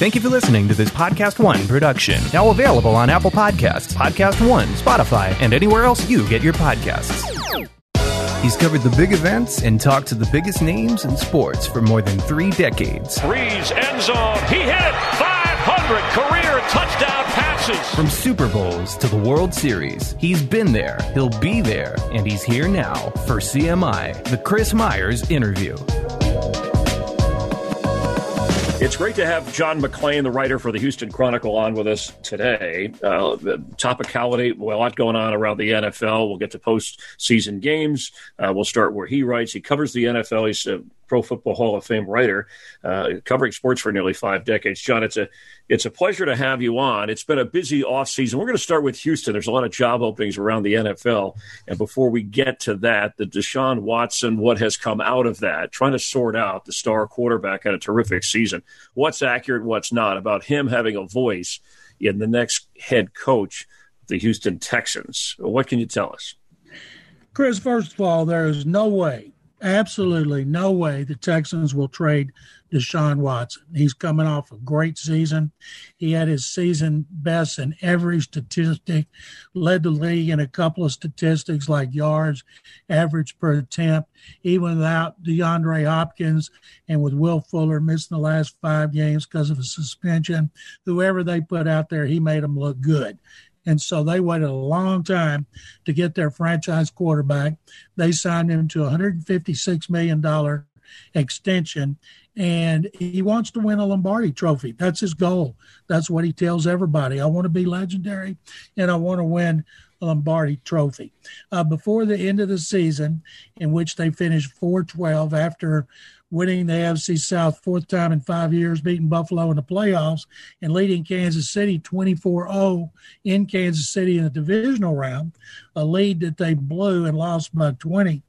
Thank you for listening to this Podcast One production. Now available on Apple Podcasts, Podcast One, Spotify, and anywhere else you get your podcasts. He's covered the big events and talked to the biggest names in sports for more than three decades. Brees end zone. He hit it. 500 career touchdown passes. From Super Bowls to the World Series, he's been there, he'll be there, and he's here now for CMI, the Chris Myers interview. It's great to have John McClain, the writer for the Houston Chronicle, on with us today. Uh, topicality, well, a lot going on around the NFL. We'll get to postseason games. Uh, we'll start where he writes. He covers the NFL. He's Pro Football Hall of Fame writer, uh, covering sports for nearly five decades. John, it's a it's a pleasure to have you on. It's been a busy offseason. We're going to start with Houston. There's a lot of job openings around the NFL. And before we get to that, the Deshaun Watson, what has come out of that, trying to sort out the star quarterback had a terrific season. What's accurate, what's not about him having a voice in the next head coach the Houston Texans. What can you tell us? Chris, first of all, there is no way, absolutely no way the Texans will trade Deshaun Watson. He's coming off a great season. He had his season best in every statistic, led the league in a couple of statistics like yards, average per attempt, even without DeAndre Hopkins and with Will Fuller missing the last five games because of a suspension. Whoever they put out there, he made them look good. And so they waited a long time to get their franchise quarterback. They signed him to a $156 million extension and he wants to win a Lombardi trophy. That's his goal. That's what he tells everybody. I want to be legendary and I want to win a Lombardi trophy. Uh, before the end of the season, in which they finished 4 12 after winning the AFC South fourth time in five years, beating Buffalo in the playoffs, and leading Kansas City 24 0 in Kansas City in the divisional round, a lead that they blew and lost by 20.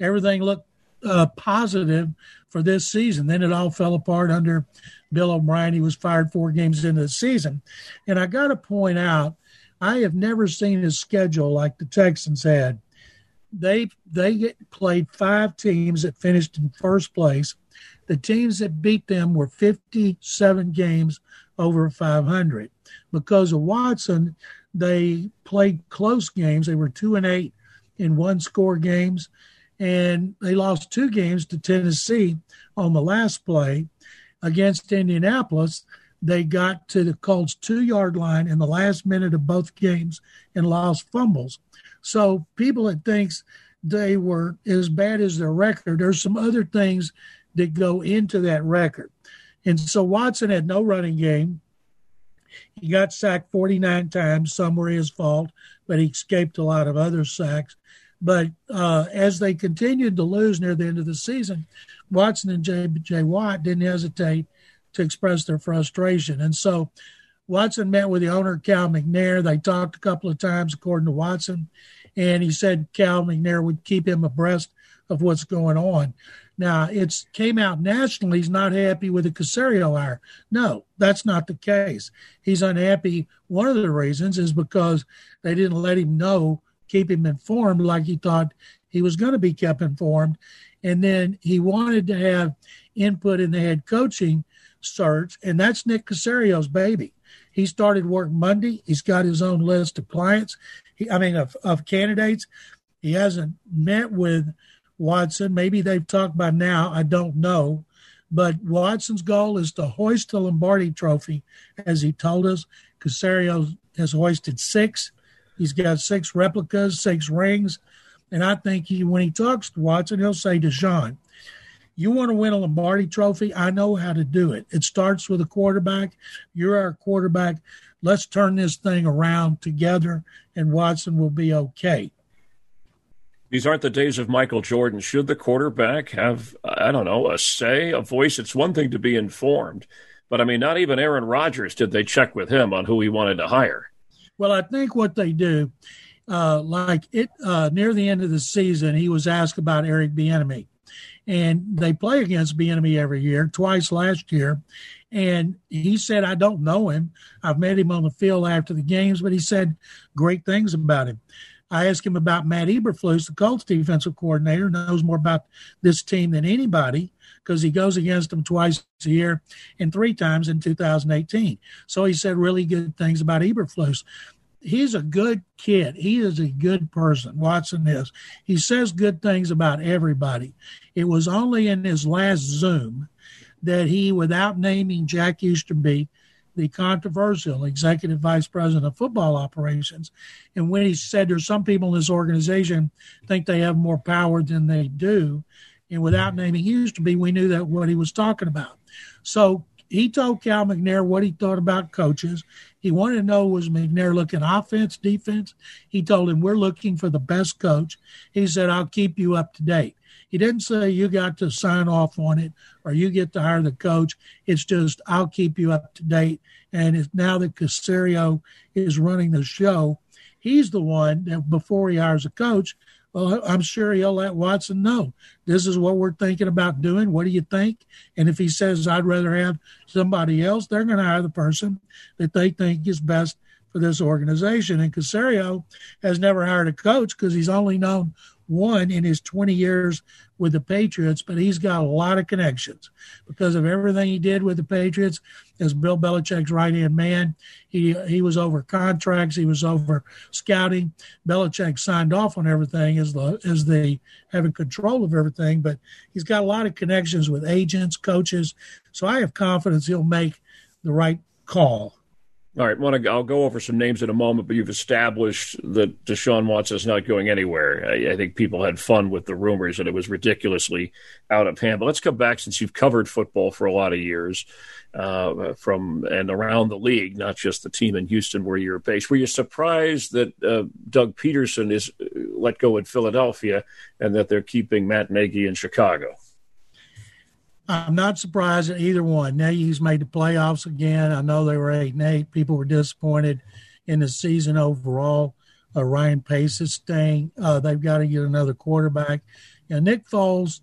Everything looked uh, positive for this season. Then it all fell apart under Bill O'Brien. He was fired four games into the season. And I got to point out, I have never seen a schedule like the Texans had. They they played five teams that finished in first place. The teams that beat them were 57 games over 500. Because of Watson, they played close games. They were two and eight in one score games and they lost two games to Tennessee on the last play against Indianapolis. They got to the Colts two yard line in the last minute of both games and lost fumbles. So people that thinks they were as bad as their record, there's some other things that go into that record. And so Watson had no running game. He got sacked 49 times. Some were his fault, but he escaped a lot of other sacks. But uh, as they continued to lose near the end of the season, Watson and J.J. Watt didn't hesitate to express their frustration. And so Watson met with the owner, Cal McNair. They talked a couple of times, according to Watson, and he said Cal McNair would keep him abreast of what's going on. Now, it's came out nationally he's not happy with the Caserio hire. No, that's not the case. He's unhappy. One of the reasons is because they didn't let him know keep him informed like he thought he was going to be kept informed. And then he wanted to have input in the head coaching search, and that's Nick Caserio's baby. He started work Monday. He's got his own list of clients. He, I mean, of, of candidates. He hasn't met with Watson. Maybe they've talked by now. I don't know. But Watson's goal is to hoist the Lombardi trophy, as he told us. Caserio has hoisted six. He's got six replicas, six rings. And I think he, when he talks to Watson, he'll say Deshaun, you want to win a Lombardi trophy? I know how to do it. It starts with a quarterback. You're our quarterback. Let's turn this thing around together, and Watson will be okay. These aren't the days of Michael Jordan. Should the quarterback have, I don't know, a say, a voice? It's one thing to be informed, but I mean, not even Aaron Rodgers did they check with him on who he wanted to hire. Well, I think what they do, uh, like it uh, near the end of the season, he was asked about Eric Bieniemy, and they play against Bieniemy every year, twice last year, and he said, "I don't know him. I've met him on the field after the games, but he said great things about him." I asked him about Matt Eberflus, the Colts defensive coordinator, knows more about this team than anybody because he goes against them twice a year and three times in 2018. So he said really good things about Eberflus. He's a good kid. He is a good person. Watson is. He says good things about everybody. It was only in his last Zoom that he, without naming Jack Easterby, the controversial executive vice president of football operations. And when he said there's some people in this organization think they have more power than they do, and without mm-hmm. naming Easterby, we knew that what he was talking about. So he told Cal McNair what he thought about coaches. He wanted to know was McNair looking offense, defense. He told him we're looking for the best coach. He said I'll keep you up to date. He didn't say you got to sign off on it or you get to hire the coach. It's just I'll keep you up to date. And it's now that Caserio is running the show, he's the one that before he hires a coach, well, I'm sure he'll let Watson know this is what we're thinking about doing. What do you think? And if he says I'd rather have somebody else, they're going to hire the person that they think is best for this organization. And Caserio has never hired a coach because he's only known one in his 20 years with the Patriots, but he's got a lot of connections because of everything he did with the Patriots as Bill Belichick's right hand man. He he was over contracts, he was over scouting. Belichick signed off on everything as the as the having control of everything, but he's got a lot of connections with agents, coaches. So I have confidence he'll make the right call. All right, want to, I'll go over some names in a moment, but you've established that Deshaun Watson is not going anywhere. I, I, think people had fun with the rumors and it was ridiculously out of hand. But let's come back since you've covered football for a lot of years uh, from and around the league, not just the team in Houston where you're based. Were you surprised that uh, Doug Pederson is uh, let go in Philadelphia and that they're keeping Matt Nagy in Chicago? I'm not surprised at either one. Nagy's made the playoffs again. I know they were eight and eight. People were disappointed in the season overall. Uh, Ryan Pace is staying. Uh, they've got to get another quarterback. And Nick Foles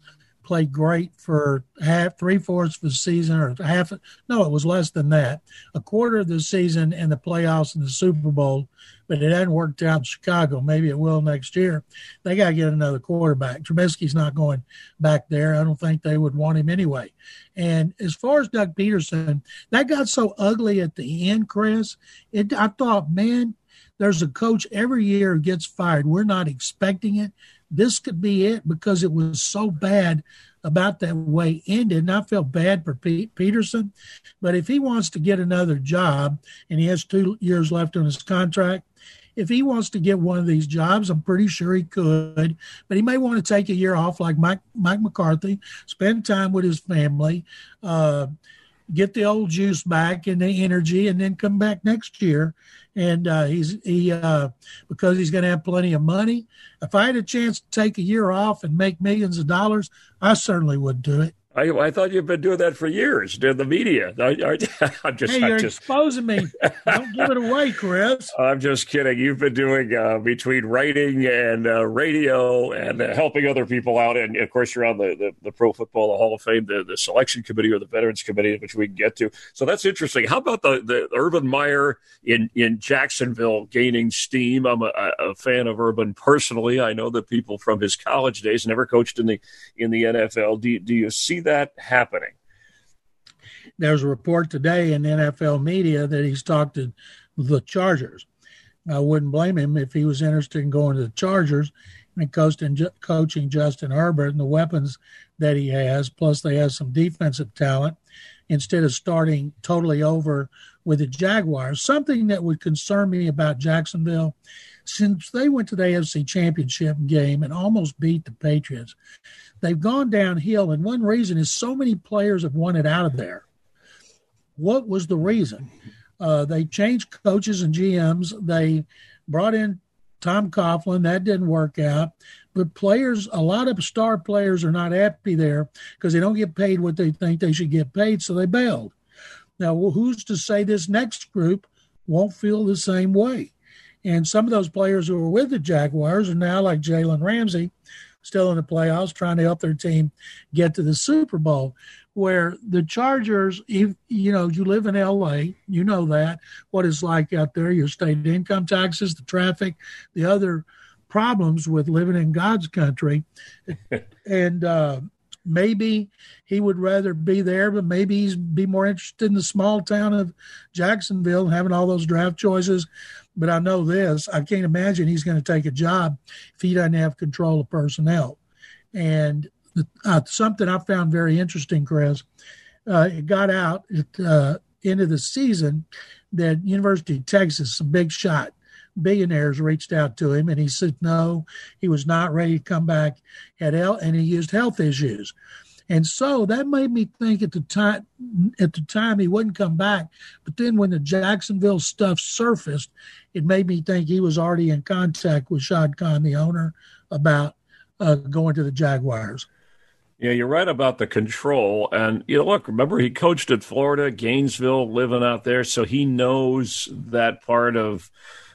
played great for half, three fourths of the season, or half. No, it was less than that. A quarter of the season in the playoffs and the Super Bowl, but it hadn't worked out in Chicago. Maybe it will next year. They got to get another quarterback. Trubisky's not going back there. I don't think they would want him anyway. And as far as Doug Pederson, that got so ugly at the end, Chris. It, I thought, man, there's a coach every year gets fired. We're not expecting it this could be it because it was so bad about that way ended. And I felt bad for Pete Pederson. But if he wants to get another job and he has two years left on his contract, if he wants to get one of these jobs, I'm pretty sure he could. But he may want to take a year off, like Mike Mike McCarthy, spend time with his family, uh, get the old juice back and the energy, and then come back next year and uh, he's he uh, because he's going to have plenty of money. If I had a chance to take a year off and make millions of dollars, I certainly would do it. I, I thought you've been doing that for years, doing the media. I, am just, hey, you're just, exposing me. Don't give it away, Chris. I'm just kidding. You've been doing uh, between writing and uh, radio and uh, helping other people out, and of course, you're on the, the, the, Pro Football Hall of Fame, the, the selection committee or the Veterans Committee, which we can get to. So that's interesting. How about the, the Urban Meyer in in Jacksonville gaining steam? I'm a, a fan of Urban personally. I know the people from his college days never coached in the in the NFL. Do do you see that? that happening? There's a report today in NFL media that he's talked to the Chargers. I wouldn't blame him if he was interested in going to the Chargers and coaching Justin Herbert and the weapons that he has. Plus, they have some defensive talent instead of starting totally over with the Jaguars. Something that would concern me about Jacksonville, since they went to the AFC Championship game and almost beat the Patriots, they've gone downhill. And one reason is so many players have wanted out of there. What was the reason? Uh, they changed coaches and GMs. They brought in Tom Coughlin. That didn't work out. But players, a lot of star players are not happy there because they don't get paid what they think they should get paid, so they bailed. Now, who's to say this next group won't feel the same way? And some of those players who were with the Jaguars are now like Jalen Ramsey, still in the playoffs, trying to help their team get to the Super Bowl. Where the Chargers, if, you know, you live in LA, you know that what it's like out there, your state income taxes, the traffic, the other problems with living in God's country, and uh, maybe he would rather be there, but maybe he's be more interested in the small town of Jacksonville and having all those draft choices. But I know this: I can't imagine he's going to take a job if he doesn't have control of personnel. And uh, something I found very interesting, Chris, uh, it got out at uh, end of the season that University of Texas, a big shot, billionaires reached out to him, and he said no, he was not ready to come back. Had health, and he used health issues, and so that made me think at the time. At the time, he wouldn't come back, but then when the Jacksonville stuff surfaced, it made me think he was already in contact with Shad Khan, the owner, about uh, going to the Jaguars. Yeah, you're right about the control. And, you know, look, remember he coached at Florida, Gainesville, living out there. So he knows that part of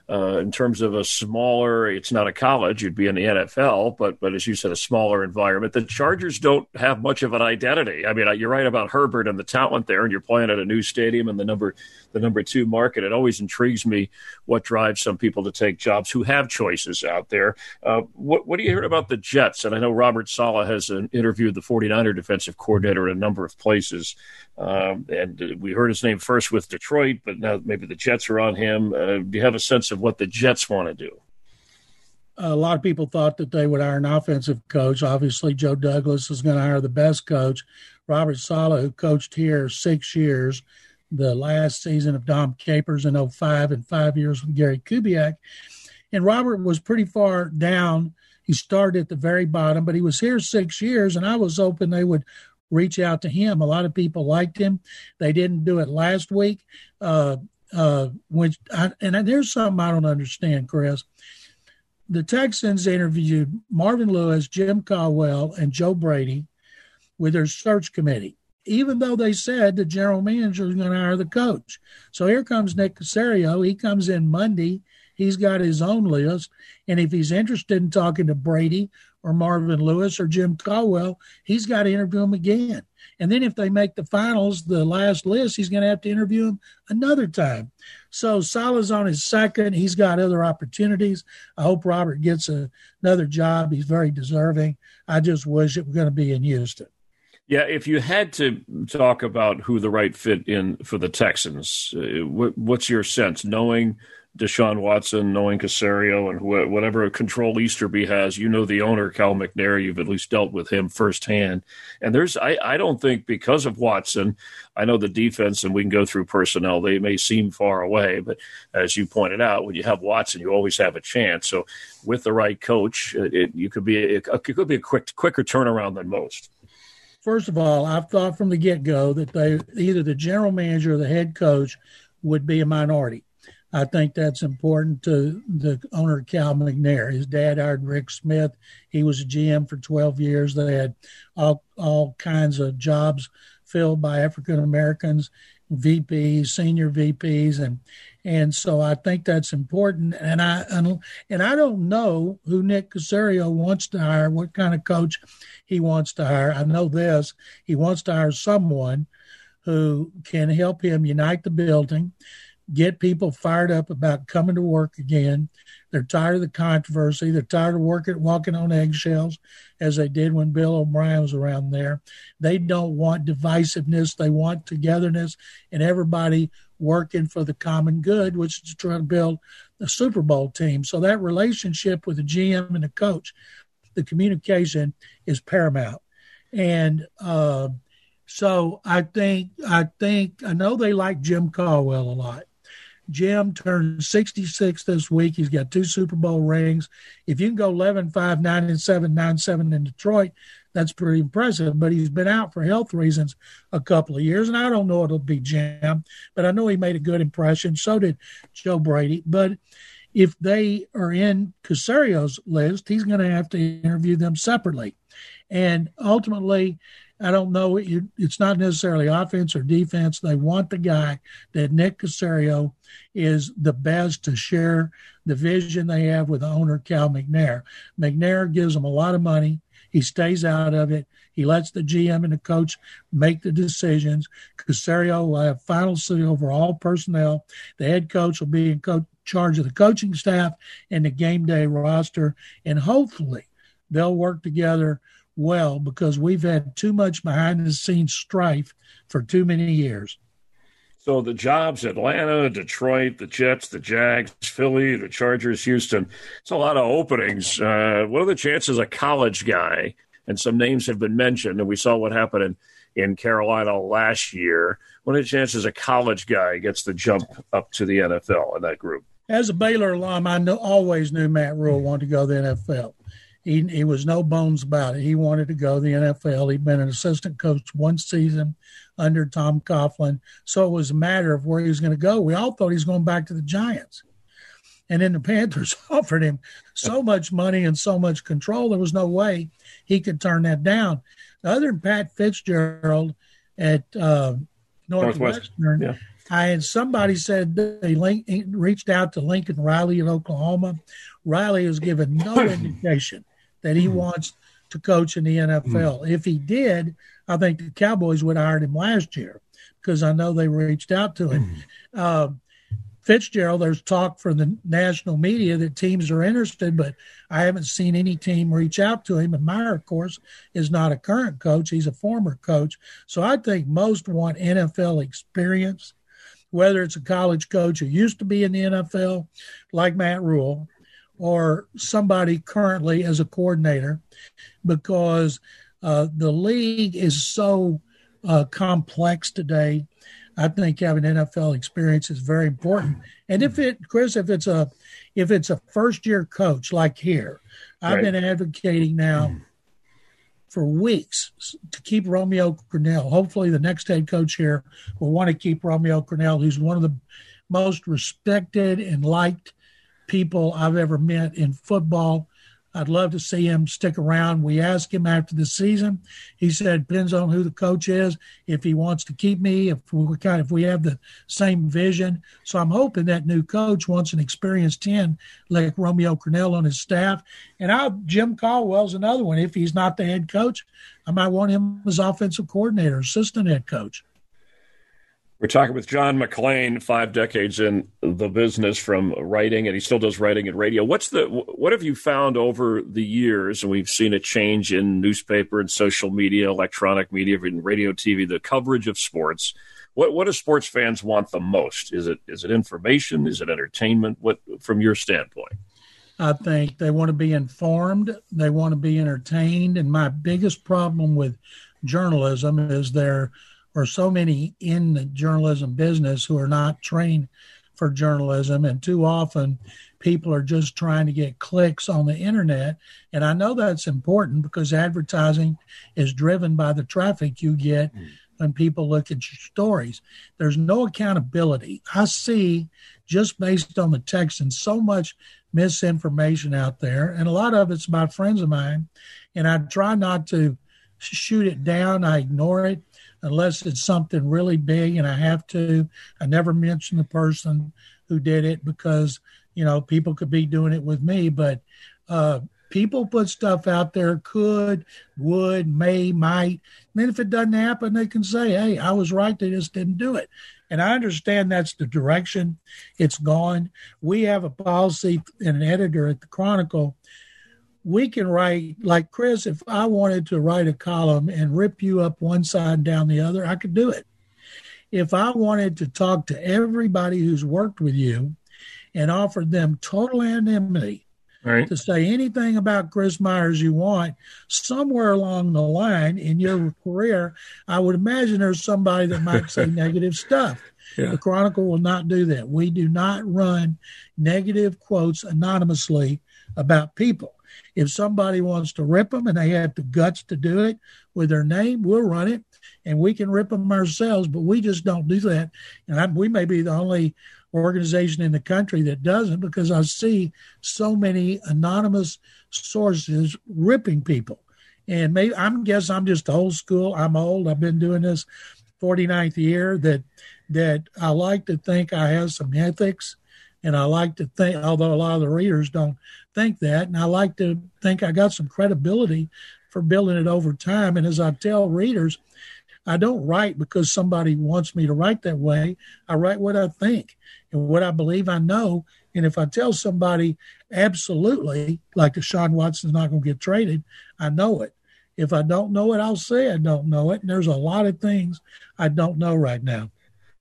uh, in terms of a smaller, it's not a college, you'd be in the NFL, but but as you said, a smaller environment. The Chargers don't have much of an identity. I mean, you're right about Herbert and the talent there, and you're playing at a new stadium and the number the number two market. It always intrigues me what drives some people to take jobs who have choices out there. Uh, what what do you hear about the Jets? And I know Robert Saleh has interviewed the 49er defensive coordinator in a number of places, um, and we heard his name first with Detroit, but now maybe the Jets are on him. Uh, do you have a sense of what the Jets want to do? A lot of people thought that they would hire an offensive coach. Obviously, Joe Douglas is going to hire the best coach. Robert Saleh, who coached here six years, the last season of Dom Capers in 05 and five years with Gary Kubiak. And Robert was pretty far down. He started at the very bottom, but he was here six years, and I was hoping they would reach out to him. A lot of people liked him. They didn't do it last week. Uh, uh, which I, and there's something I don't understand, Chris. The Texans interviewed Marvin Lewis, Jim Caldwell, and Joe Brady with their search committee, even though they said the general manager is going to hire the coach. So here comes Nick Caserio. He comes in Monday. He's got his own list. And if he's interested in talking to Brady or Marvin Lewis or Jim Caldwell, he's got to interview him again. And then if they make the finals, the last list, he's going to have to interview him another time. So Saleh's on his second. He's got other opportunities. I hope Robert gets a, another job. He's very deserving. I just wish it was going to be in Houston. Yeah, if you had to talk about who the right fit in for the Texans, uh, what's your sense, knowing Deshaun Watson, knowing Caserio, and wh- whatever control Easterby has, you know the owner, Cal McNair. You've at least dealt with him firsthand. And there's, I, I don't think because of Watson, I know the defense, and we can go through personnel. They may seem far away, but as you pointed out, when you have Watson, you always have a chance. So with the right coach, it, you could be it, it could be a quick quicker turnaround than most. First of all, I've thought from the get go that they either the general manager or the head coach would be a minority I think that's important to the owner, Cal McNair. His dad hired Rick Smith. He was a GM for 12 years. They had all, all kinds of jobs filled by African Americans, VPs, senior VPs, and and so I think that's important. And I and, and I don't know who Nick Caserio wants to hire, what kind of coach he wants to hire. I know this: he wants to hire someone who can help him unite the building get people fired up about coming to work again. They're tired of the controversy. They're tired of working, walking on eggshells, as they did when Bill O'Brien was around there. They don't want divisiveness. They want togetherness and everybody working for the common good, which is to try to build a Super Bowl team. So that relationship with the GM and the coach, the communication is paramount. And uh, so I think I think I know they like Jim Caldwell a lot. Jim turned 66 this week. He's got two Super Bowl rings. If you can go 11, 5, 9, and 7, 9, 7 in Detroit, that's pretty impressive. But he's been out for health reasons a couple of years, and I don't know it'll be Jim, but I know he made a good impression. So did Joe Brady. But if they are in Caserio's list, he's going to have to interview them separately. And ultimately, I don't know. It's not necessarily offense or defense. They want the guy that Nick Caserio is the best to share the vision they have with the owner, Cal McNair. McNair gives them a lot of money. He stays out of it. He lets the GM and the coach make the decisions. Caserio will have final say over all personnel. The head coach will be in co- charge of the coaching staff and the game day roster. And hopefully they'll work together well because we've had too much behind the scenes strife for too many years. So the jobs Atlanta, Detroit, the Jets, the Jags, Philly, the Chargers, Houston. It's a lot of openings. Uh, what are the chances a college guy, and some names have been mentioned, and we saw what happened in, in Carolina last year. What are the chances a college guy gets the jump up to the NFL in that group? As a Baylor alum, I know, always knew Matt Rhule wanted to go to the NFL. He, he was no bones about it. He wanted to go to the NFL. He'd been an assistant coach one season under Tom Coughlin. So it was a matter of where he was going to go. We all thought he was going back to the Giants. And then the Panthers offered him so much money and so much control, there was no way he could turn that down. Other than Pat Fitzgerald at uh, Northwestern, yeah. I had somebody said they link, reached out to Lincoln Riley in Oklahoma. Riley has given no indication that he hmm. wants to coach in the NFL. Hmm. If he did, I think the Cowboys would have hired him last year because I know they reached out to him. Uh, Fitzgerald, there's talk from the national media that teams are interested, but I haven't seen any team reach out to him. And Meyer, of course, is not a current coach, he's a former coach. So I think most want NFL experience, whether it's a college coach who used to be in the NFL, like Matt Rhule, or somebody currently as a coordinator, because uh, the league is so uh, complex today. I think having NFL experience is very important. And if it, Chris, if it's a, if it's a first year coach like here, I've right. been advocating now for weeks to keep Romeo Crennel. Hopefully, the next head coach here will want to keep Romeo Crennel, who's one of the most respected and liked people I've ever met in football. I'd love to see him stick around. We asked him after the season. He said depends on who the coach is. If he wants to keep me, if we kind if we have the same vision. So I'm hoping that new coach wants an experienced ten like Romeo Crennel on his staff. And I Jim Caldwell's another one. If he's not the head coach, I might want him as offensive coordinator, assistant head coach. We're talking with John McClain, five decades in the business from writing, and he still does writing and radio. What's the what have you found over the years? And we've seen a change in newspaper and social media, electronic media, and radio, TV, the coverage of sports. What what do sports fans want the most? Is it is it information? Is it entertainment? What from your standpoint? I think they want to be informed. They want to be entertained. And my biggest problem with journalism is they're are so many in the journalism business who are not trained for journalism and too often people are just trying to get clicks on the internet. And i know that's important because advertising is driven by the traffic you get hmm. when people look at your stories. There's no accountability. I see just based on the text and so much misinformation out there and a lot of it's by friends of mine and i try not to shoot it down. I ignore it unless it's something really big and I have to. I never mention the person who did it because, you know, people could be doing it with me, but uh, people put stuff out there could, would, may, might. And then if it doesn't happen, they can say, hey, I was right. They just didn't do it. And I understand that's the direction it's gone. We have a policy and an editor at the Chronicle we can write like Chris. If I wanted to write a column and rip you up one side and down the other, I could do it. If I wanted to talk to everybody who's worked with you and offered them total anonymity right. to say anything about Chris Myers you want, somewhere along the line in your career, I would imagine there's somebody that might say negative stuff. Yeah. The Chronicle will not do that. We do not run negative quotes anonymously about people. If somebody wants to rip them and they have the guts to do it with their name, we'll run it and we can rip them ourselves, but we just don't do that. And I, we may be the only organization in the country that doesn't because I see so many anonymous sources ripping people. And maybe I'm guess I'm just old school. I'm old. I've been doing this 49th year that that I like to think I have some ethics and I like to think although a lot of the readers don't think that. And I like to think I got some credibility for building it over time. And as I tell readers, I don't write because somebody wants me to write that way. I write what I think and what I believe I know. And if I tell somebody absolutely, like Deshaun Watson's not going to get traded, I know it. If I don't know it, I'll say I don't know it. And there's a lot of things I don't know right now.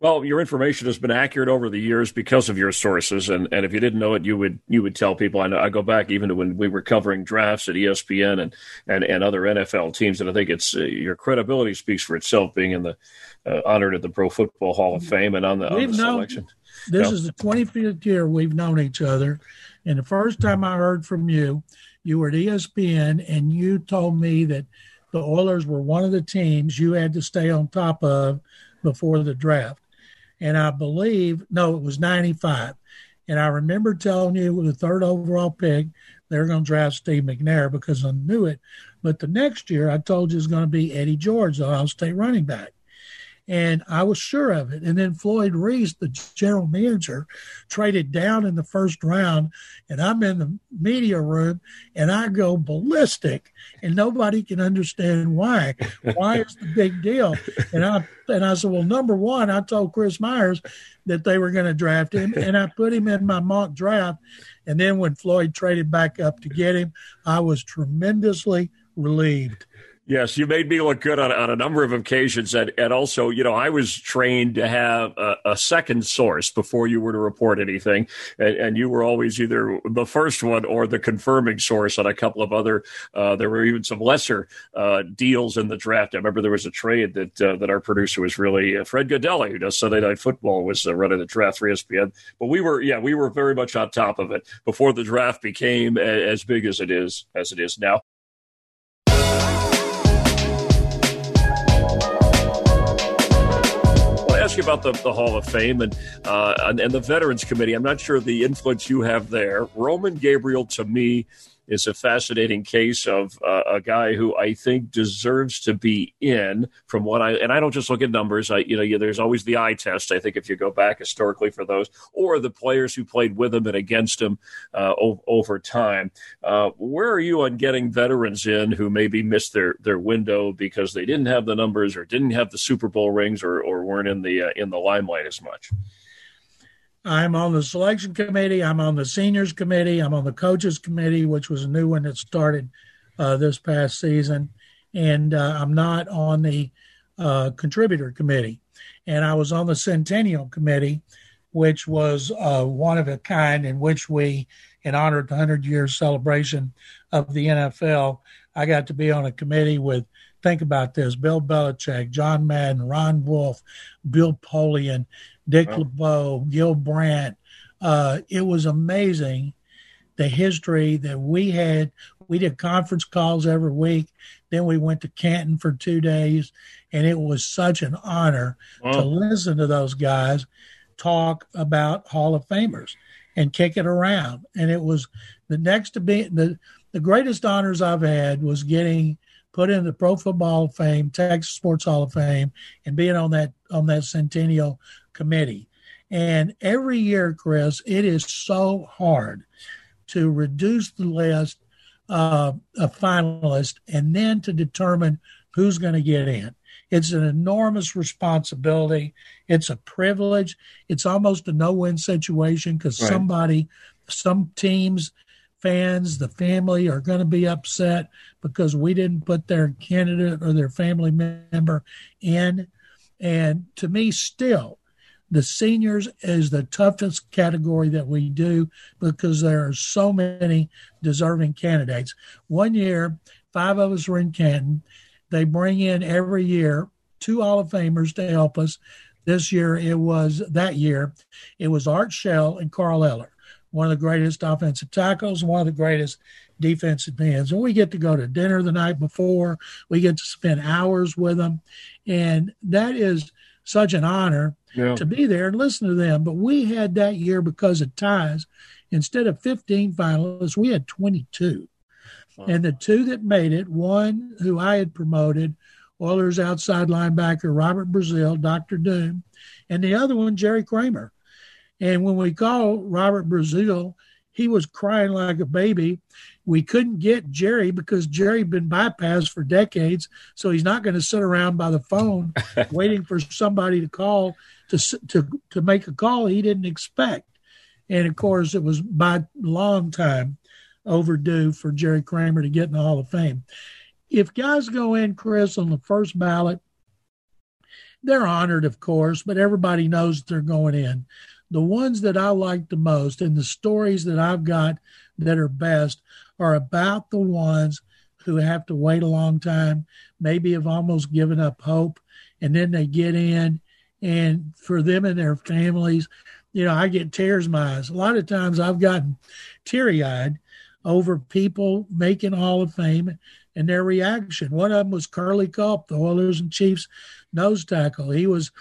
Well, your information has been accurate over the years because of your sources, and, and if you didn't know it, you would you would tell people. I know I go back even to when we were covering drafts at ESPN and and, and other NFL teams, and I think it's uh, your credibility speaks for itself, being in the uh, honored at the Pro Football Hall of Fame and on the, on the selection. This is the 25th year we've known each other, and the first time I heard from you, you were at ESPN, and you told me that the Oilers were one of the teams you had to stay on top of before the draft and I believe no, it was 95. And I remember telling you with the third overall pick, they're going to draft Steve McNair because I knew it. But the next year, I told you it was going to be Eddie George, the Ohio State running back and I was sure of it. And then Floyd Reese, the general manager, traded down in the first round, and I'm in the media room, and I go ballistic, and nobody can understand why. Why is the big deal? And I and I said, well, number one, I told Chris Myers that they were going to draft him, and I put him in my mock draft. And then when Floyd traded back up to get him, I was tremendously relieved. Yes, you made me look good on, on a number of occasions. And, and also, you know, I was trained to have a, a second source before you were to report anything. And, and, you were always either the first one or the confirming source on a couple of other, uh, there were even some lesser uh, deals in the draft. I remember there was a trade that uh, that our producer was really, uh, Fred Gaudelli, who does Sunday Night Football, was uh, running the draft for ESPN. But we were, yeah, we were very much on top of it before the draft became as big as it is, as it is now. Ask you about the, the Hall of Fame and, uh, and, and the Veterans Committee. I'm not sure the influence you have there. Roman Gabriel, to me, is a fascinating case of uh, a guy who I think deserves to be in. From what I and I don't just look at numbers. I you know yeah, there's always the eye test. I think if you go back historically for those, or the players who played with him and against him uh, o- over time. Uh, where are you on getting veterans in who maybe missed their their window because they didn't have the numbers or didn't have the Super Bowl rings or, or weren't in the uh, in the limelight as much? I'm on the selection committee. I'm on the seniors committee. I'm on the coaches committee, which was a new one that started uh, this past season. And uh, I'm not on the uh, contributor committee. And I was on the centennial committee, which was uh, one of a kind in which we, in honor of the 100 year celebration of the NFL, I got to be on a committee with think about this Bill Belichick, John Madden, Ron Wolf, Bill Polian, Dick wow. LeBeau, Gil Brandt. Uh, it was amazing the history that we had. We did conference calls every week. Then we went to Canton for two days, and it was such an honor wow. to listen to those guys talk about Hall of Famers and kick it around. And it was the next to be the the greatest honors I've had was getting put in the Pro Football Hall of Fame, Texas Sports Hall of Fame, and being on that on that centennial committee. And every year, Chris, it is so hard to reduce the list uh, of finalists and then to determine who's going to get in. It's an enormous responsibility. It's a privilege. It's almost a no win situation because right. somebody, some teams, fans, the family are going to be upset because we didn't put their candidate or their family member in. And to me, still, the seniors is the toughest category that we do because there are so many deserving candidates. One year, five of us were in Canton. They bring in every year two Hall of Famers to help us. This year, it was that year, it was Art Shell and Carl Eller, one of the greatest offensive tackles, one of the greatest defensive ends. And we get to go to dinner the night before. We get to spend hours with them. And that is such an honor yeah. to be there and listen to them. But we had that year because of ties. Instead of 15 finalists, we had 22. Wow. And the two that made it, one who I had promoted, Oilers outside linebacker Robert Brazile, Dr. Doom, and the other one, Jerry Kramer. And when we called Robert Brazile, he was crying like a baby. We couldn't get Jerry because Jerry had been bypassed for decades, so he's not going to sit around by the phone waiting for somebody to call to to to make a call he didn't expect. And of course, it was by long time overdue for Jerry Kramer to get in the Hall of Fame. If guys go in, Chris, on the first ballot, they're honored, of course, but everybody knows they're going in. The ones that I like the most and the stories that I've got that are best are about the ones who have to wait a long time, maybe have almost given up hope, and then they get in. And for them and their families, you know, I get tears in my eyes. A lot of times I've gotten teary eyed over people making Hall of Fame and their reaction. One of them was Curly Culp, the Oilers and Chiefs nose tackle. He was,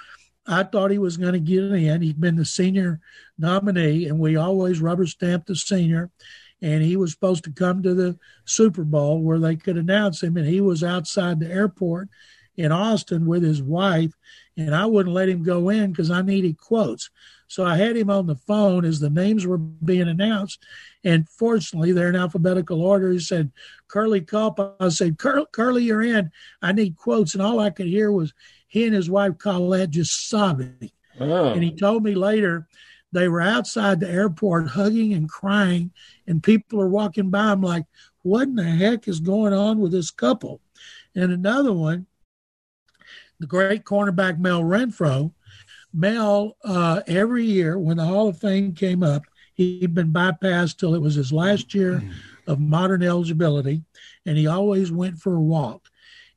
I thought he was going to get in. He'd been the senior nominee, and we always rubber stamped the senior. And he was supposed to come to the Super Bowl where they could announce him, and he was outside the airport in Austin with his wife, and I wouldn't let him go in because I needed quotes. So I had him on the phone as the names were being announced. And fortunately, they're in alphabetical order. He said, Curly Culp. I said, Cur- Curly, you're in. I need quotes. And all I could hear was he and his wife, Colette, just sobbing. Oh. And he told me later they were outside the airport hugging and crying. And people are walking by. I'm like, what in the heck is going on with this couple? And another one, the great cornerback Mel Renfro Mel, uh, every year when the Hall of Fame came up, he'd been bypassed till it was his last year of modern eligibility, and he always went for a walk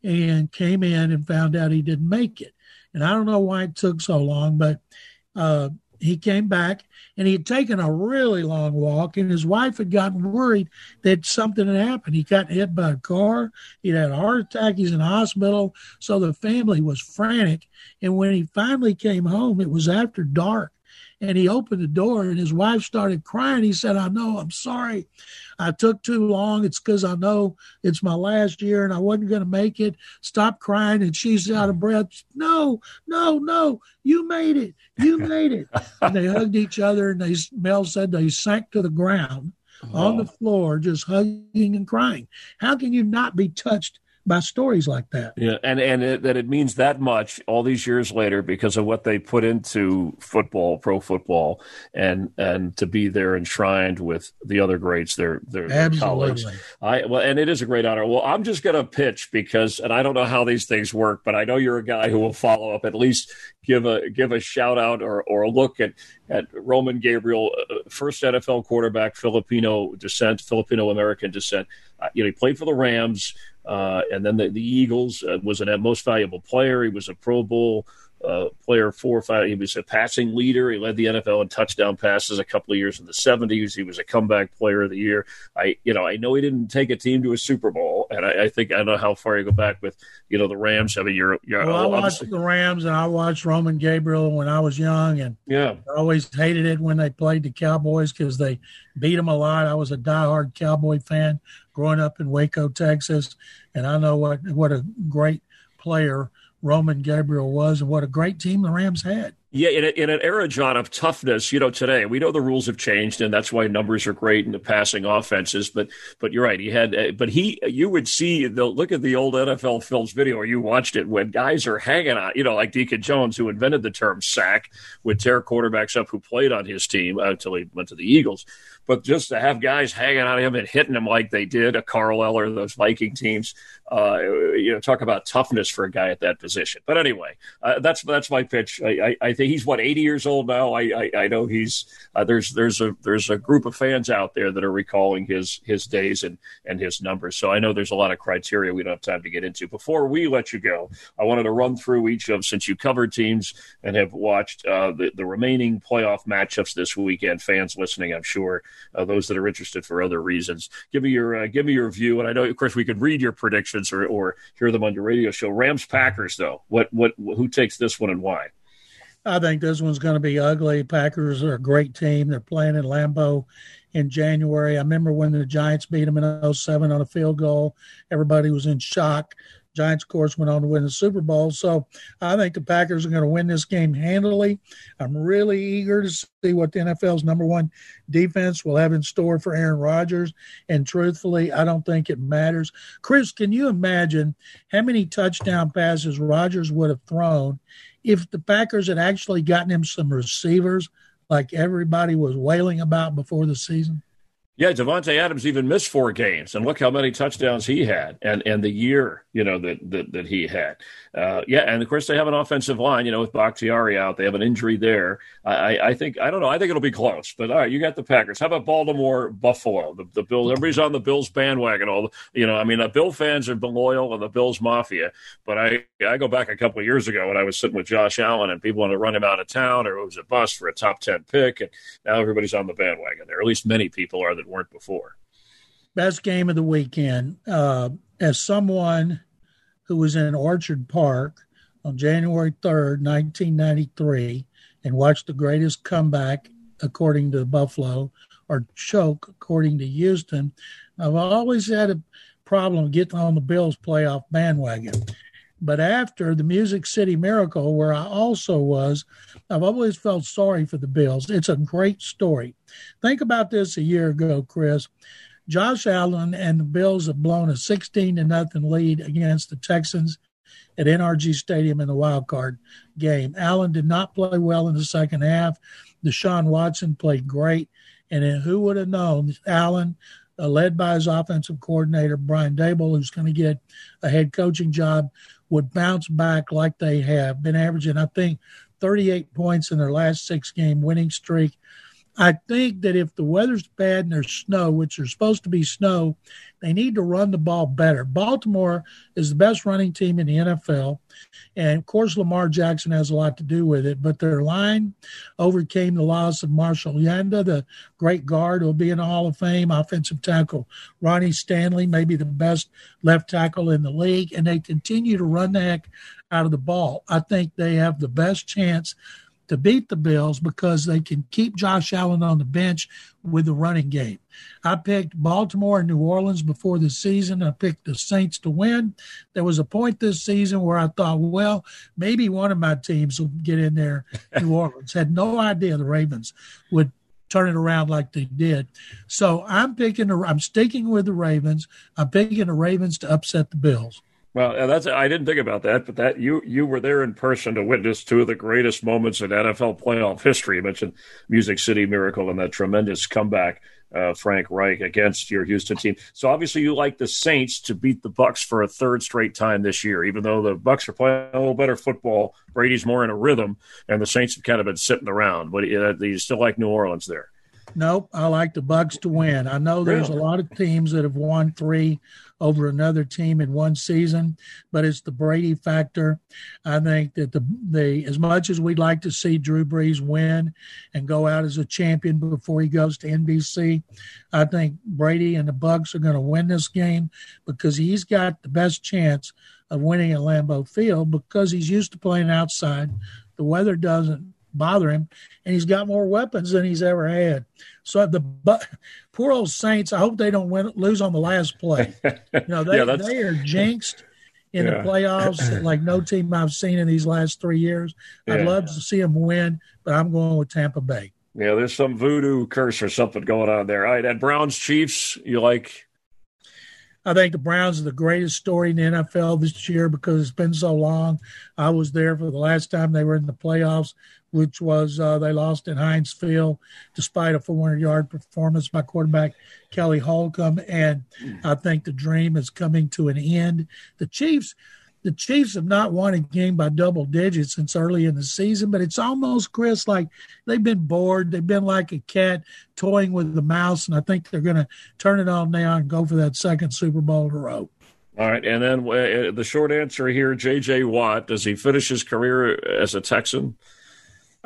and came in and found out he didn't make it. And I don't know why it took so long, but uh, he came back and he had taken a really long walk and his wife had gotten worried that something had happened. He got hit by a car. He had a heart attack. He's in hospital. So the family was frantic. And when he finally came home it was after dark and he opened the door and his wife started crying. He said i know i'm sorry. I took too long. It's because i know it's my last year and i wasn't going to make it. Stop crying. And she's out of breath. No no no. You made it. You made it. And they hugged each other and they mel said they sank to the ground on the oh. floor just hugging and crying. How can you not be touched by stories like that. Yeah, and and it, that it means that much all these years later because of what they put into football, pro football, and and to be there enshrined with the other greats, their their, their colleagues. I well, and it is a great honor. Well, I'm just going to pitch because, and I don't know how these things work, but I know you're a guy who will follow up at least give a give a shout out or, or a look at at Roman Gabriel, uh, first NFL quarterback, Filipino descent, Filipino American descent. Uh, you know, he played for the Rams. Uh, and then the, the Eagles uh, was a most valuable player. He was a Pro Bowl uh, player four or five. He was a passing leader. He led the NFL in touchdown passes a couple of years in the 70s. He was a comeback player of the year. I, you know, I know he didn't take a team to a Super Bowl, and I, I think I know how far you go back with, you know, the Rams. I mean, you're, you're well, I watched the Rams and I watched Roman Gabriel when I was young, and yeah, I always hated it when they played the Cowboys because they beat them a lot. I was a diehard Cowboy fan growing up in Waco, Texas, and I know what what a great player Roman Gabriel was and what a great team the Rams had. Yeah, in, a, in, an era, John, of toughness, you know, today we know the rules have changed, and that's why numbers are great in the passing offenses. But but you're right, he had, uh, but he, you would see the look at the old NFL films video, or you watched it when guys are hanging on, you know, like Deacon Jones, who invented the term sack, would tear quarterbacks up who played on his team uh, until he went to the Eagles. But just to have guys hanging on him and hitting him like they did, a Carl Eller, those Viking teams, uh, you know, talk about toughness for a guy at that position. But anyway, uh, that's that's my pitch. I, I, I, think he's what 80 years old now. I I, I know he's uh, there's there's a there's a group of fans out there that are recalling his his days and and his numbers. So I know there's a lot of criteria we don't have time to get into. Before we let you go, I wanted to run through each of since you covered teams and have watched uh, the the remaining playoff matchups this weekend. Fans listening, I'm sure uh, those that are interested for other reasons. Give me your uh, give me your view, and I know, of course, we could read your predictions or, or hear them on your radio show. Rams Packers, though, what what who takes this one and why? I think this one's going to be ugly. Packers are a great team. They're playing in Lambeau in January. I remember when the Giants beat them in 07 on a field goal. Everybody was in shock. Giants, of course, went on to win the Super Bowl. So I think the Packers are going to win this game handily. I'm really eager to see what the NFL's number one defense will have in store for Aaron Rodgers. And truthfully, I don't think it matters. Chris, can you imagine how many touchdown passes Rodgers would have thrown if the Packers had actually gotten him some receivers like everybody was wailing about before the season? Yeah, Davante Adams even missed four games, and look how many touchdowns he had, and and the year you know that that, that he had. Uh, yeah, and of course they have an offensive line. You know, with Bakhtiari out, they have an injury there. I, I think I don't know. I think it'll be close. But all right, you got the Packers. How about Baltimore, Buffalo? The, the Bills. Everybody's on the Bills bandwagon. All you know. I mean, the Bill fans are loyal and the Bills mafia. But I I go back a couple of years ago when I was sitting with Josh Allen and people wanted to run him out of town or it was a bust for a top ten pick, and now everybody's on the bandwagon there. At least many people are weren't before. Best game of the weekend. Uh, as someone who was in Orchard Park on January 3rd, 1993, and watched the greatest comeback, according to Buffalo, or choke, according to Houston, I've always had a problem getting on the Bills playoff bandwagon. But after the Music City Miracle, where I also was, I've always felt sorry for the Bills. It's a great story. Think about this a year ago, Chris. Josh Allen and the Bills have blown a 16 to nothing lead against the Texans at NRG Stadium in the wild card game. Allen did not play well in the second half. Deshaun Watson played great. And who would have known Allen, uh, led by his offensive coordinator, Brian Daboll, who's going to get a head coaching job, would bounce back like they have been averaging, I think, 38 points in their last six game winning streak. I think that if the weather's bad and there's snow, which there's supposed to be snow, they need to run the ball better. Baltimore is the best running team in the NFL. And of course, Lamar Jackson has a lot to do with it, but their line overcame the loss of Marshall Yanda, the great guard who will be in the Hall of Fame, offensive tackle Ronnie Stanley, maybe the best left tackle in the league. And they continue to run the heck out of the ball. I think they have the best chance to beat the Bills because they can keep Josh Allen on the bench with the running game. I picked Baltimore and New Orleans before the season. I picked the Saints to win. There was a point this season where I thought, well, maybe one of my teams will get in there. New Orleans had no idea the Ravens would turn it around like they did. So I'm picking. I'm sticking with the Ravens. I'm picking the Ravens to upset the Bills. Well, that's I didn't think about that, but that you you were there in person to witness two of the greatest moments in NFL playoff history. You mentioned Music City Miracle and that tremendous comeback, uh, Frank Reich against your Houston team. So obviously, you like the Saints to beat the Bucks for a third straight time this year, even though the Bucks are playing a little better football. Brady's more in a rhythm, and the Saints have kind of been sitting around. But you, you still like New Orleans there. Nope, I like the Bucks to win. I know there's really? a lot of teams that have won three over another team in one season, but it's the Brady factor. I think that the the as much as we'd like to see Drew Brees win and go out as a champion before he goes to NBC, I think Brady and the Bucks are going to win this game because he's got the best chance of winning at Lambeau Field because he's used to playing outside. The weather doesn't bother him, and he's got more weapons than he's ever had. So the but poor old Saints, I hope they don't win lose on the last play. You know they yeah, they are jinxed in yeah. the playoffs like no team I've seen in these last three years. I'd yeah. love to see them win, but I'm going with Tampa Bay. Yeah, there's some voodoo curse or something going on there. All right, and Browns Chiefs, you like I think the Browns are the greatest story in the NFL this year because it's been so long. I was there for the last time they were in the playoffs, which was uh, they lost at Heinz Field despite a 400 yard performance by quarterback Kelly Holcomb. And I think the dream is coming to an end. The Chiefs the Chiefs have not won a game by double digits since early in the season, but it's almost, Chris, like they've been bored. They've been like a cat toying with the mouse, and I think they're going to turn it on now and go for that second Super Bowl in a row. All right, and then uh, the short answer here: J.J. Watt. Does he finish his career as a Texan?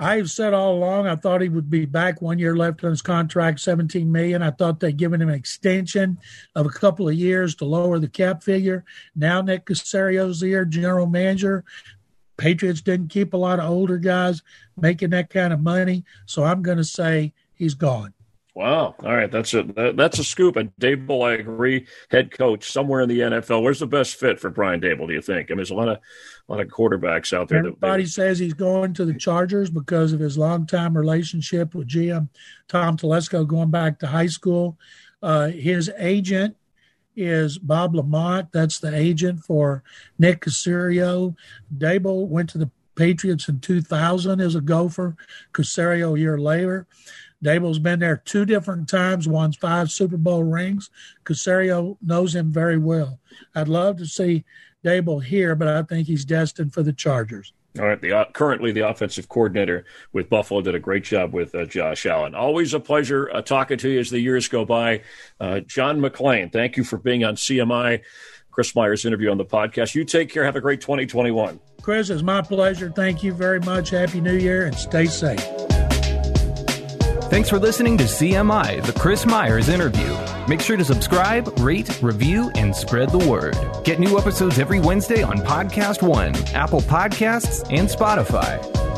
I've said all along I thought he would be back one year left on his contract, 17 million. I thought they'd given him an extension of a couple of years to lower the cap figure. Now Nick Caserio's here, general manager. Patriots didn't keep a lot of older guys making that kind of money, so I'm going to say he's gone. Wow. All right. That's a that's a scoop. And Daboll, I agree, head coach somewhere in the NFL. Where's the best fit for Brian Daboll, Do you think? I mean, there's a lot of a lot of quarterbacks out there. Everybody that, says he's going to the Chargers because of his longtime relationship with GM Tom Telesco, going back to high school. Uh, his agent is Bob LaMonte. That's the agent for Nick Caserio. Daboll went to the Patriots in 2000 as a gopher. Caserio a year later. Daboll's been there two different times, won five Super Bowl rings. Caserio knows him very well. I'd love to see Daboll here, but I think he's destined for the Chargers. All right. The uh, currently the offensive coordinator with Buffalo did a great job with uh, Josh Allen. Always a pleasure uh, talking to you as the years go by. Uh, John McClain, thank you for being on CMI. Chris Myers interview on the podcast. You take care. Have a great 2021. Chris, it's my pleasure. Thank you very much. Happy New Year and stay safe. Thanks for listening to CMI, the Chris Myers interview. Make sure to subscribe, rate, review, and spread the word. Get new episodes every Wednesday on Podcast One, Apple Podcasts, and Spotify.